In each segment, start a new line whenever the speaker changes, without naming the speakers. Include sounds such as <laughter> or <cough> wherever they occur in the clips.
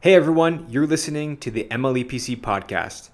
Hey everyone, you're listening to the MLEPC podcast.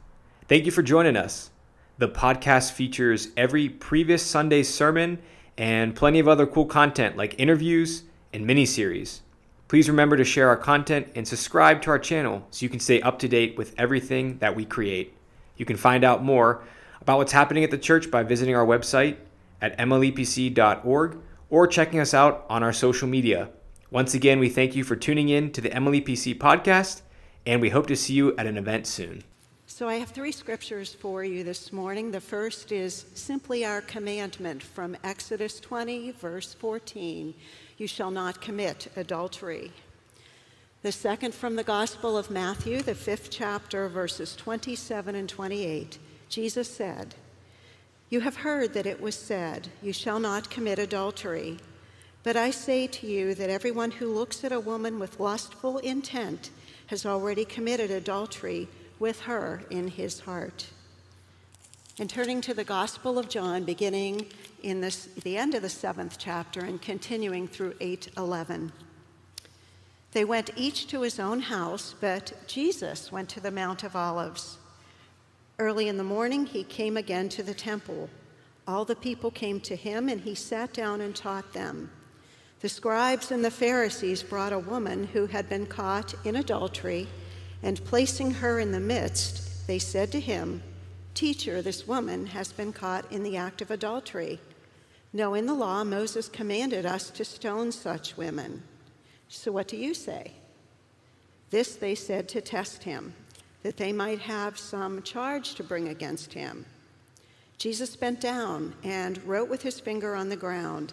Thank you for joining us. The podcast features every previous Sunday's sermon and plenty of other cool content like interviews and mini series. Please remember to share our content and subscribe to our channel so you can stay up to date with everything that we create. You can find out more about what's happening at the church by visiting our website at mlepc.org or checking us out on our social media. Once again, we thank you for tuning in to the MLEPC podcast, and we hope to see you at an event soon.
So, I have three scriptures for you this morning. The first is simply our commandment from Exodus 20, verse 14 You shall not commit adultery. The second from the Gospel of Matthew, the fifth chapter, verses 27 and 28. Jesus said, You have heard that it was said, You shall not commit adultery. But I say to you that everyone who looks at a woman with lustful intent has already committed adultery with her in his heart. And turning to the Gospel of John, beginning in this, the end of the seventh chapter and continuing through 811. They went each to his own house, but Jesus went to the Mount of Olives. Early in the morning, he came again to the temple. All the people came to him, and he sat down and taught them. The scribes and the Pharisees brought a woman who had been caught in adultery, and placing her in the midst, they said to him, Teacher, this woman has been caught in the act of adultery. No, in the law, Moses commanded us to stone such women. So what do you say? This they said to test him that they might have some charge to bring against him. Jesus bent down and wrote with his finger on the ground.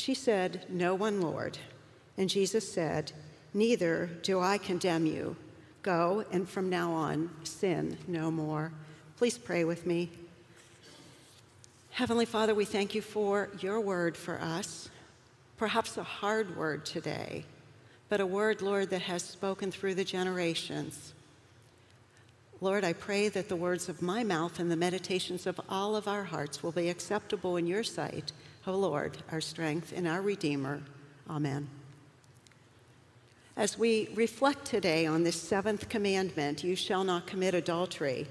She said, No one, Lord. And Jesus said, Neither do I condemn you. Go, and from now on, sin no more. Please pray with me. Heavenly Father, we thank you for your word for us, perhaps a hard word today, but a word, Lord, that has spoken through the generations. Lord, I pray that the words of my mouth and the meditations of all of our hearts will be acceptable in your sight, O Lord, our strength and our Redeemer. Amen. As we reflect today on this seventh commandment, you shall not commit adultery,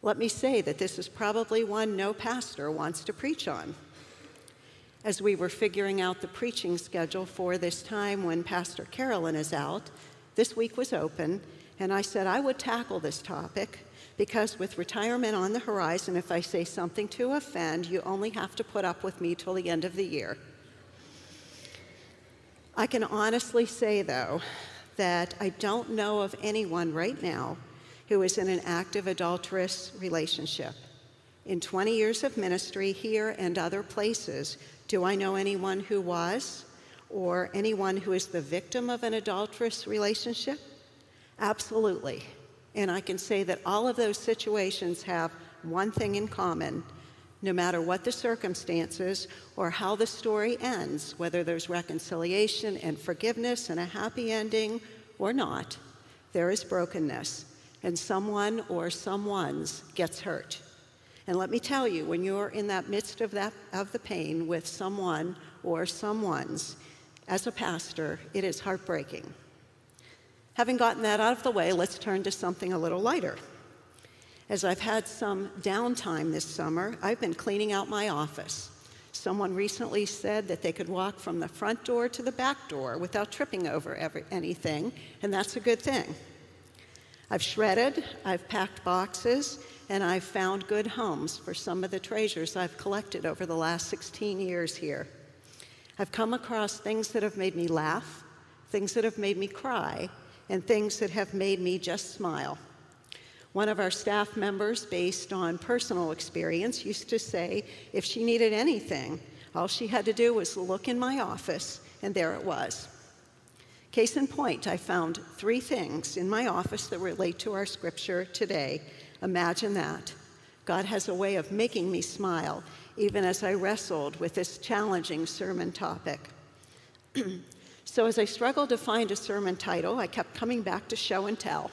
let me say that this is probably one no pastor wants to preach on. As we were figuring out the preaching schedule for this time when Pastor Carolyn is out, this week was open, and I said I would tackle this topic because with retirement on the horizon, if I say something to offend, you only have to put up with me till the end of the year. I can honestly say, though, that I don't know of anyone right now who is in an active adulterous relationship. In 20 years of ministry here and other places, do I know anyone who was or anyone who is the victim of an adulterous relationship? Absolutely. And I can say that all of those situations have one thing in common. No matter what the circumstances or how the story ends, whether there's reconciliation and forgiveness and a happy ending or not, there is brokenness, and someone or someone's gets hurt. And let me tell you, when you're in that midst of that of the pain with someone or someone's, as a pastor, it is heartbreaking. Having gotten that out of the way, let's turn to something a little lighter. As I've had some downtime this summer, I've been cleaning out my office. Someone recently said that they could walk from the front door to the back door without tripping over every, anything, and that's a good thing. I've shredded, I've packed boxes, and I've found good homes for some of the treasures I've collected over the last 16 years here. I've come across things that have made me laugh, things that have made me cry, and things that have made me just smile. One of our staff members, based on personal experience, used to say if she needed anything, all she had to do was look in my office, and there it was. Case in point, I found three things in my office that relate to our scripture today. Imagine that. God has a way of making me smile, even as I wrestled with this challenging sermon topic. <clears throat> so, as I struggled to find a sermon title, I kept coming back to show and tell.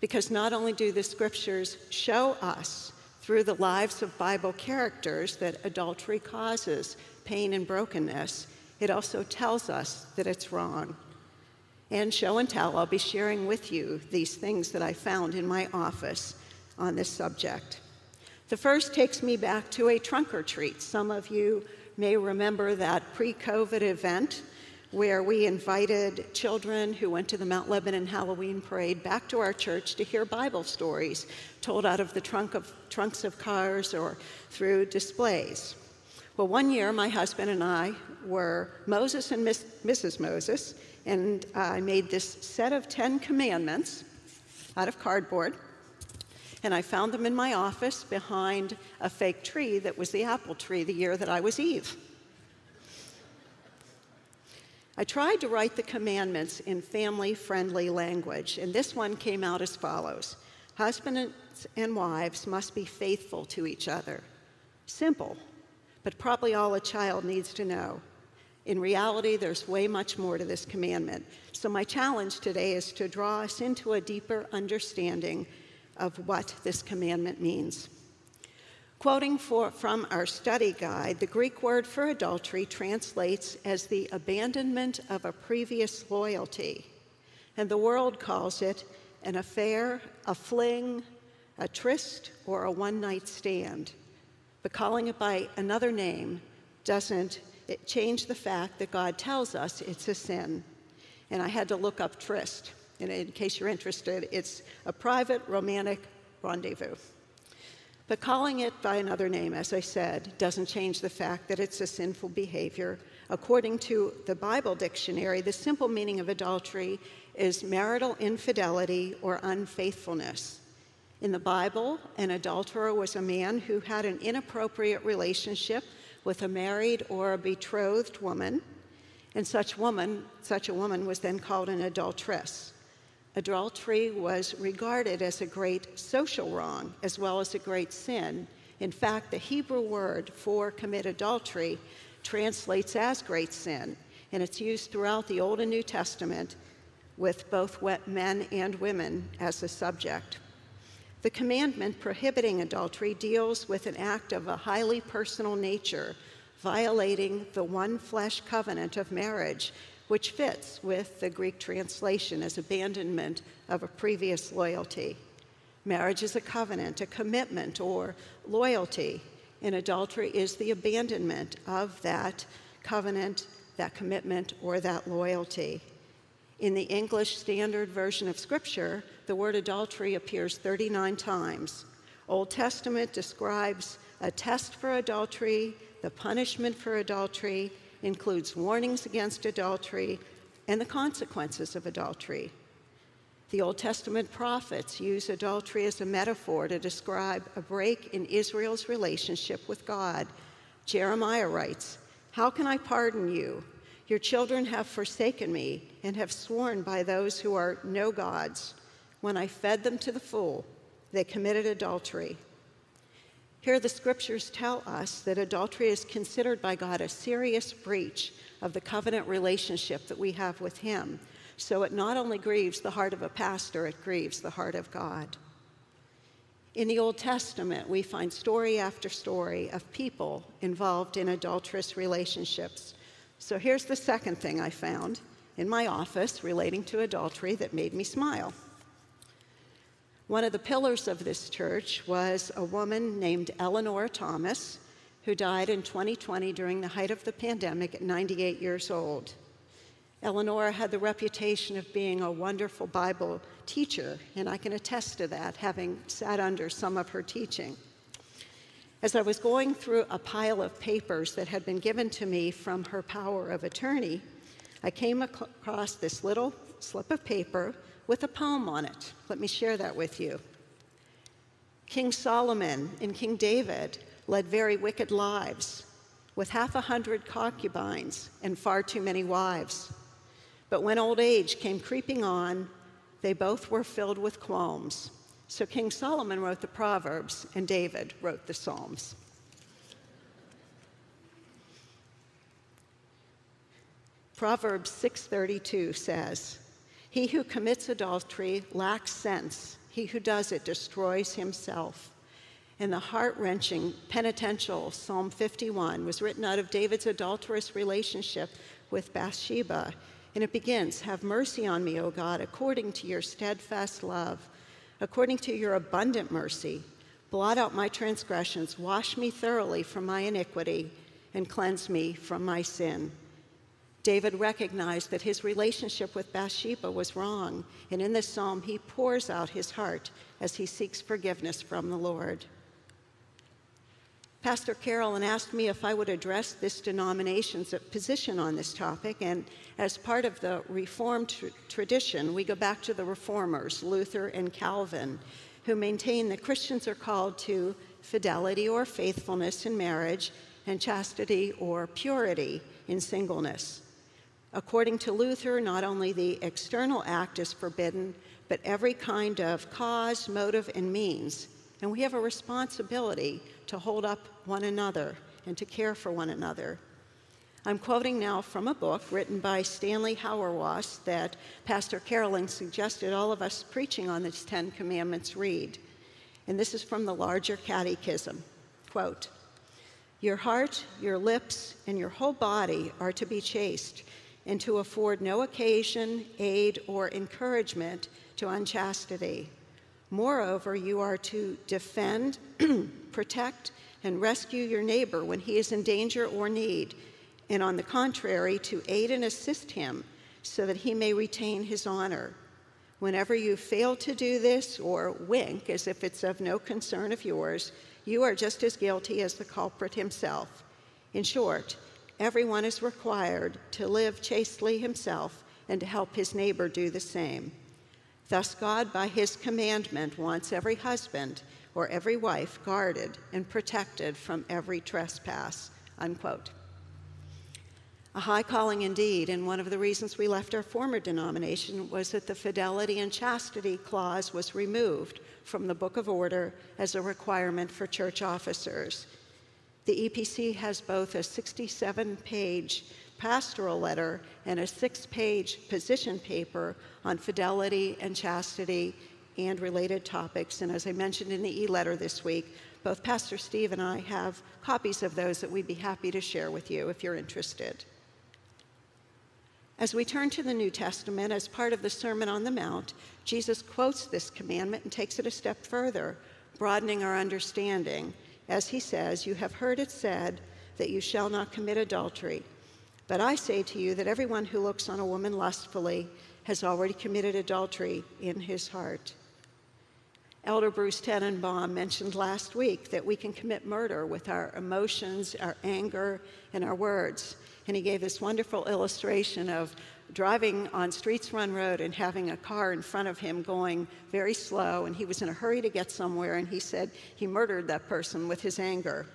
Because not only do the scriptures show us through the lives of Bible characters that adultery causes pain and brokenness, it also tells us that it's wrong and show and tell, I'll be sharing with you these things that I found in my office on this subject. The first takes me back to a trunk or treat. Some of you may remember that pre COVID event where we invited children who went to the Mount Lebanon Halloween parade back to our church to hear Bible stories told out of the trunk of, trunks of cars or through displays. Well, one year my husband and I were Moses and Miss, Mrs. Moses and I made this set of Ten Commandments out of cardboard. And I found them in my office behind a fake tree that was the apple tree the year that I was Eve. I tried to write the commandments in family friendly language, and this one came out as follows Husbands and wives must be faithful to each other. Simple, but probably all a child needs to know. In reality, there's way much more to this commandment. So, my challenge today is to draw us into a deeper understanding of what this commandment means. Quoting for, from our study guide, the Greek word for adultery translates as the abandonment of a previous loyalty, and the world calls it an affair, a fling, a tryst, or a one night stand. But calling it by another name doesn't it changed the fact that God tells us it's a sin. And I had to look up tryst. And in case you're interested, it's a private romantic rendezvous. But calling it by another name, as I said, doesn't change the fact that it's a sinful behavior. According to the Bible dictionary, the simple meaning of adultery is marital infidelity or unfaithfulness. In the Bible, an adulterer was a man who had an inappropriate relationship with a married or a betrothed woman, and such woman, such a woman was then called an adulteress. Adultery was regarded as a great social wrong as well as a great sin. In fact, the Hebrew word for commit adultery translates as great sin, and it's used throughout the Old and New Testament with both men and women as the subject. The commandment prohibiting adultery deals with an act of a highly personal nature, violating the one flesh covenant of marriage, which fits with the Greek translation as abandonment of a previous loyalty. Marriage is a covenant, a commitment, or loyalty, and adultery is the abandonment of that covenant, that commitment, or that loyalty. In the English Standard Version of Scripture, the word adultery appears 39 times. Old Testament describes a test for adultery, the punishment for adultery, includes warnings against adultery, and the consequences of adultery. The Old Testament prophets use adultery as a metaphor to describe a break in Israel's relationship with God. Jeremiah writes, How can I pardon you? Your children have forsaken me and have sworn by those who are no gods. When I fed them to the full, they committed adultery. Here, the scriptures tell us that adultery is considered by God a serious breach of the covenant relationship that we have with Him. So it not only grieves the heart of a pastor, it grieves the heart of God. In the Old Testament, we find story after story of people involved in adulterous relationships. So here's the second thing I found in my office relating to adultery that made me smile. One of the pillars of this church was a woman named Eleanor Thomas, who died in 2020 during the height of the pandemic at 98 years old. Eleanor had the reputation of being a wonderful Bible teacher, and I can attest to that, having sat under some of her teaching. As I was going through a pile of papers that had been given to me from her power of attorney, I came across this little slip of paper with a poem on it. Let me share that with you. King Solomon and King David led very wicked lives with half a hundred concubines and far too many wives. But when old age came creeping on, they both were filled with qualms. So King Solomon wrote the Proverbs, and David wrote the Psalms. Proverbs 6:32 says, "He who commits adultery lacks sense. He who does it destroys himself." And the heart-wrenching penitential Psalm 51 was written out of David's adulterous relationship with Bathsheba and it begins Have mercy on me, O God, according to your steadfast love, according to your abundant mercy. Blot out my transgressions, wash me thoroughly from my iniquity, and cleanse me from my sin. David recognized that his relationship with Bathsheba was wrong, and in this psalm he pours out his heart as he seeks forgiveness from the Lord. Pastor Carolyn asked me if I would address this denomination's position on this topic, and as part of the Reformed tr- tradition, we go back to the Reformers, Luther and Calvin, who maintain that Christians are called to fidelity or faithfulness in marriage and chastity or purity in singleness. According to Luther, not only the external act is forbidden, but every kind of cause, motive, and means. And we have a responsibility to hold up one another and to care for one another. I'm quoting now from a book written by Stanley Hauerwas that Pastor Carolyn suggested all of us preaching on the Ten Commandments read. And this is from the larger catechism. Quote, Your heart, your lips, and your whole body are to be chaste, and to afford no occasion, aid, or encouragement to unchastity. Moreover, you are to defend, <clears throat> protect, and rescue your neighbor when he is in danger or need, and on the contrary, to aid and assist him so that he may retain his honor. Whenever you fail to do this or wink as if it's of no concern of yours, you are just as guilty as the culprit himself. In short, everyone is required to live chastely himself and to help his neighbor do the same. Thus, God, by his commandment, wants every husband or every wife guarded and protected from every trespass. Unquote. A high calling indeed, and one of the reasons we left our former denomination was that the fidelity and chastity clause was removed from the Book of Order as a requirement for church officers. The EPC has both a 67 page pastoral letter and a six page position paper on fidelity and chastity and related topics. And as I mentioned in the e letter this week, both Pastor Steve and I have copies of those that we'd be happy to share with you if you're interested. As we turn to the New Testament, as part of the Sermon on the Mount, Jesus quotes this commandment and takes it a step further, broadening our understanding. As he says, You have heard it said that you shall not commit adultery. But I say to you that everyone who looks on a woman lustfully has already committed adultery in his heart. Elder Bruce Tenenbaum mentioned last week that we can commit murder with our emotions, our anger, and our words. And he gave this wonderful illustration of driving on Streets Run Road and having a car in front of him going very slow, and he was in a hurry to get somewhere, and he said he murdered that person with his anger.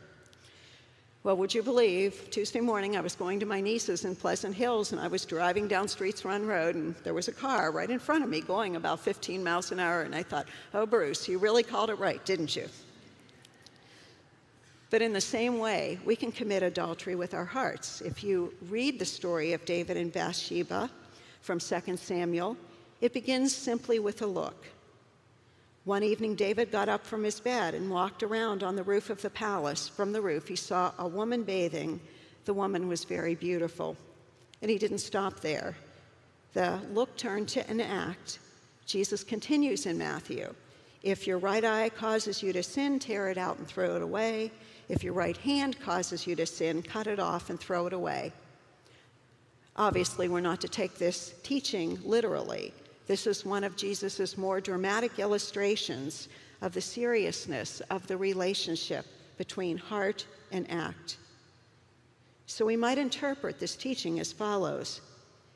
Well, would you believe, Tuesday morning I was going to my niece's in Pleasant Hills and I was driving down Streets Run Road and there was a car right in front of me going about 15 miles an hour and I thought, oh, Bruce, you really called it right, didn't you? But in the same way, we can commit adultery with our hearts. If you read the story of David and Bathsheba from 2 Samuel, it begins simply with a look. One evening, David got up from his bed and walked around on the roof of the palace. From the roof, he saw a woman bathing. The woman was very beautiful. And he didn't stop there. The look turned to an act. Jesus continues in Matthew If your right eye causes you to sin, tear it out and throw it away. If your right hand causes you to sin, cut it off and throw it away. Obviously, we're not to take this teaching literally. This is one of Jesus' more dramatic illustrations of the seriousness of the relationship between heart and act. So we might interpret this teaching as follows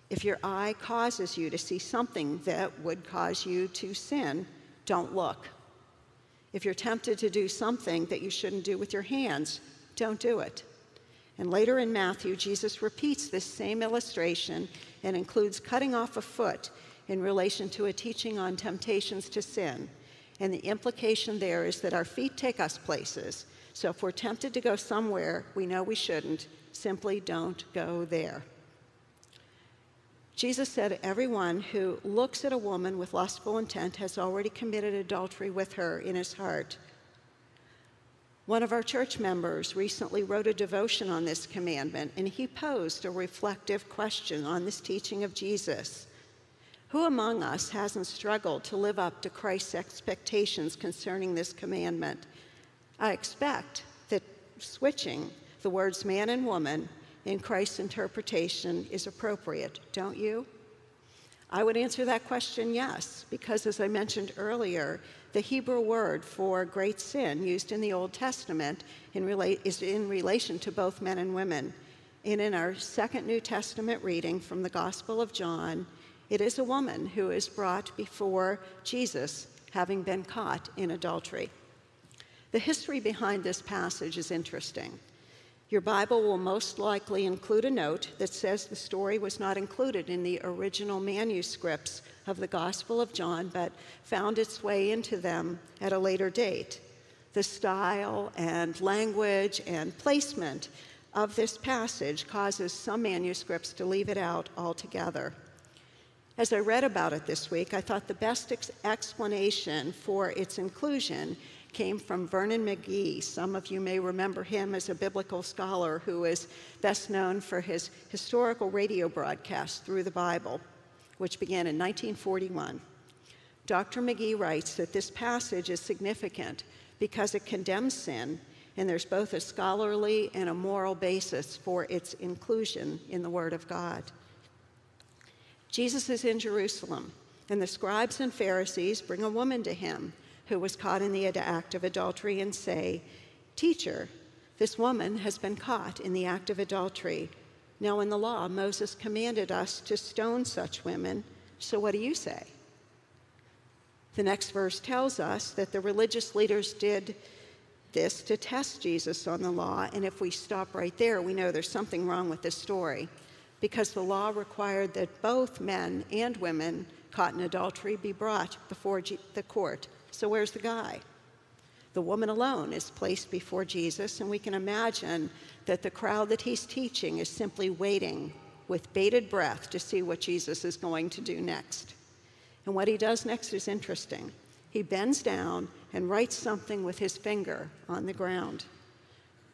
If your eye causes you to see something that would cause you to sin, don't look. If you're tempted to do something that you shouldn't do with your hands, don't do it. And later in Matthew, Jesus repeats this same illustration and includes cutting off a foot in relation to a teaching on temptations to sin. And the implication there is that our feet take us places. So if we're tempted to go somewhere we know we shouldn't, simply don't go there. Jesus said, Everyone who looks at a woman with lustful intent has already committed adultery with her in his heart. One of our church members recently wrote a devotion on this commandment, and he posed a reflective question on this teaching of Jesus. Who among us hasn't struggled to live up to Christ's expectations concerning this commandment? I expect that switching the words man and woman in Christ's interpretation is appropriate, don't you? I would answer that question yes, because as I mentioned earlier, the Hebrew word for great sin used in the Old Testament in rela- is in relation to both men and women. And in our second New Testament reading from the Gospel of John, it is a woman who is brought before Jesus, having been caught in adultery. The history behind this passage is interesting. Your Bible will most likely include a note that says the story was not included in the original manuscripts of the Gospel of John, but found its way into them at a later date. The style and language and placement of this passage causes some manuscripts to leave it out altogether. As I read about it this week, I thought the best ex- explanation for its inclusion came from Vernon McGee. Some of you may remember him as a biblical scholar who is best known for his historical radio broadcast through the Bible, which began in 1941. Dr. McGee writes that this passage is significant because it condemns sin, and there's both a scholarly and a moral basis for its inclusion in the Word of God. Jesus is in Jerusalem, and the scribes and Pharisees bring a woman to him who was caught in the act of adultery and say, Teacher, this woman has been caught in the act of adultery. Now, in the law, Moses commanded us to stone such women. So, what do you say? The next verse tells us that the religious leaders did this to test Jesus on the law. And if we stop right there, we know there's something wrong with this story because the law required that both men and women caught in adultery be brought before the court. So where's the guy? The woman alone is placed before Jesus, and we can imagine that the crowd that he's teaching is simply waiting with bated breath to see what Jesus is going to do next. And what he does next is interesting. He bends down and writes something with his finger on the ground.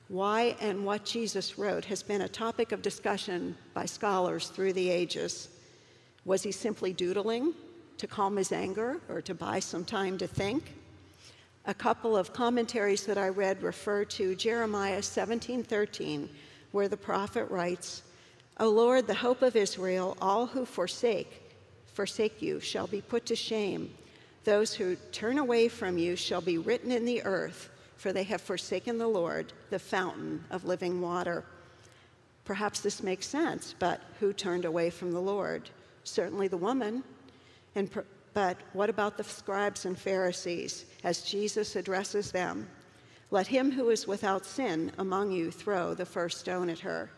Why and what Jesus wrote has been a topic of discussion by scholars through the ages. Was he simply doodling? To calm his anger or to buy some time to think. A couple of commentaries that I read refer to Jeremiah 17:13, where the prophet writes, "O Lord, the hope of Israel, all who forsake forsake you shall be put to shame. Those who turn away from you shall be written in the earth, for they have forsaken the Lord, the fountain of living water." Perhaps this makes sense, but who turned away from the Lord? Certainly the woman and, but what about the scribes and Pharisees as Jesus addresses them? Let him who is without sin among you throw the first stone at her.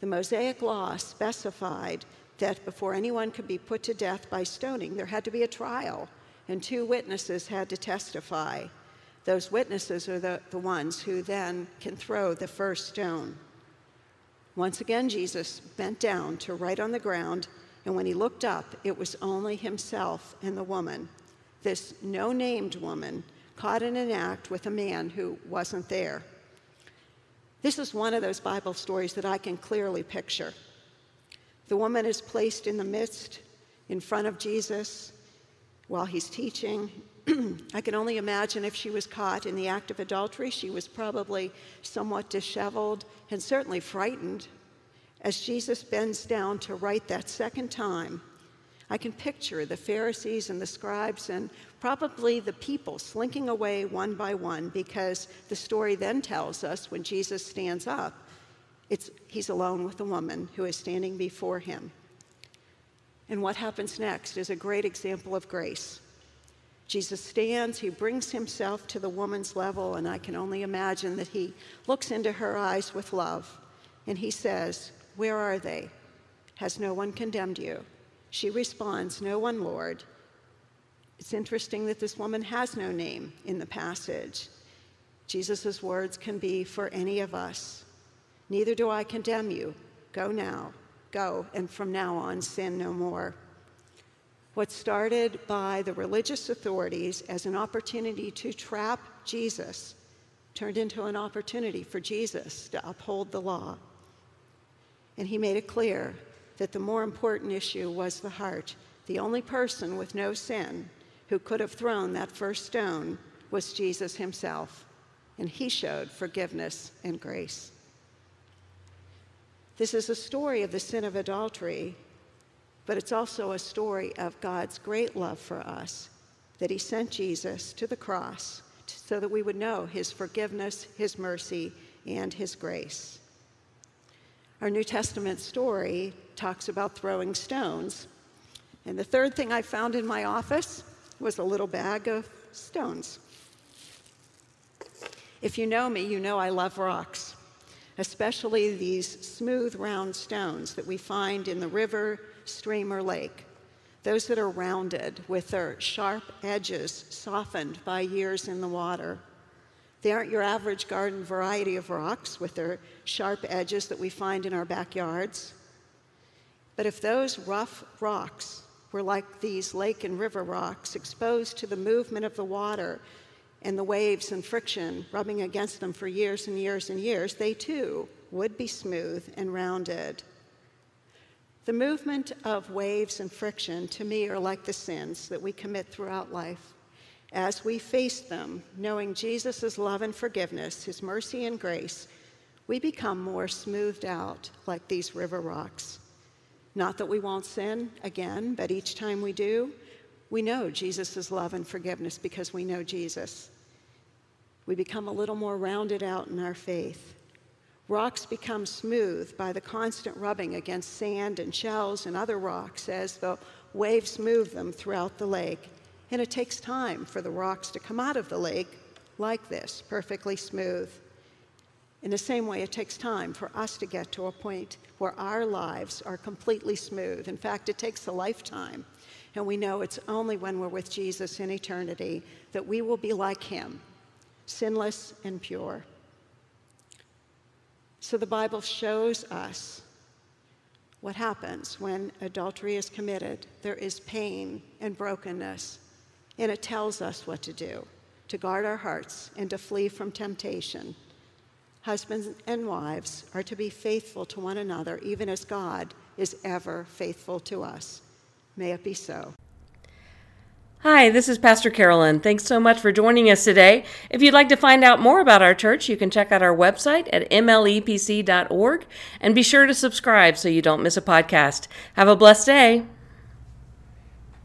The Mosaic law specified that before anyone could be put to death by stoning, there had to be a trial, and two witnesses had to testify. Those witnesses are the, the ones who then can throw the first stone. Once again, Jesus bent down to write on the ground and when he looked up, it was only himself and the woman, this no named woman, caught in an act with a man who wasn't there. This is one of those Bible stories that I can clearly picture. The woman is placed in the midst, in front of Jesus, while he's teaching. <clears throat> I can only imagine if she was caught in the act of adultery, she was probably somewhat disheveled and certainly frightened as Jesus bends down to write that second time, I can picture the Pharisees and the scribes and probably the people slinking away one by one because the story then tells us when Jesus stands up, it's, he's alone with the woman who is standing before him. And what happens next is a great example of grace. Jesus stands, he brings himself to the woman's level, and I can only imagine that he looks into her eyes with love and he says, where are they? Has no one condemned you? She responds, No one, Lord. It's interesting that this woman has no name in the passage. Jesus' words can be for any of us. Neither do I condemn you. Go now. Go, and from now on, sin no more. What started by the religious authorities as an opportunity to trap Jesus turned into an opportunity for Jesus to uphold the law. And he made it clear that the more important issue was the heart. The only person with no sin who could have thrown that first stone was Jesus himself, and he showed forgiveness and grace. This is a story of the sin of adultery, but it's also a story of God's great love for us, that he sent Jesus to the cross so that we would know his forgiveness, his mercy, and his grace. Our New Testament story talks about throwing stones. And the third thing I found in my office was a little bag of stones. If you know me, you know I love rocks, especially these smooth, round stones that we find in the river, stream, or lake. Those that are rounded with their sharp edges softened by years in the water. They aren't your average garden variety of rocks with their sharp edges that we find in our backyards. But if those rough rocks were like these lake and river rocks, exposed to the movement of the water and the waves and friction rubbing against them for years and years and years, they too would be smooth and rounded. The movement of waves and friction to me are like the sins that we commit throughout life. As we face them, knowing Jesus' love and forgiveness, his mercy and grace, we become more smoothed out like these river rocks. Not that we won't sin again, but each time we do, we know Jesus' love and forgiveness because we know Jesus. We become a little more rounded out in our faith. Rocks become smooth by the constant rubbing against sand and shells and other rocks as the waves move them throughout the lake. And it takes time for the rocks to come out of the lake like this, perfectly smooth. In the same way, it takes time for us to get to a point where our lives are completely smooth. In fact, it takes a lifetime. And we know it's only when we're with Jesus in eternity that we will be like him, sinless and pure. So the Bible shows us what happens when adultery is committed. There is pain and brokenness, and it tells us what to do to guard our hearts and to flee from temptation. Husbands and wives are to be faithful to one another, even as God is ever faithful to us. May it be so.
Hi, this is Pastor Carolyn. Thanks so much for joining us today. If you'd like to find out more about our church, you can check out our website at mlepc.org and be sure to subscribe so you don't miss a podcast. Have a blessed day.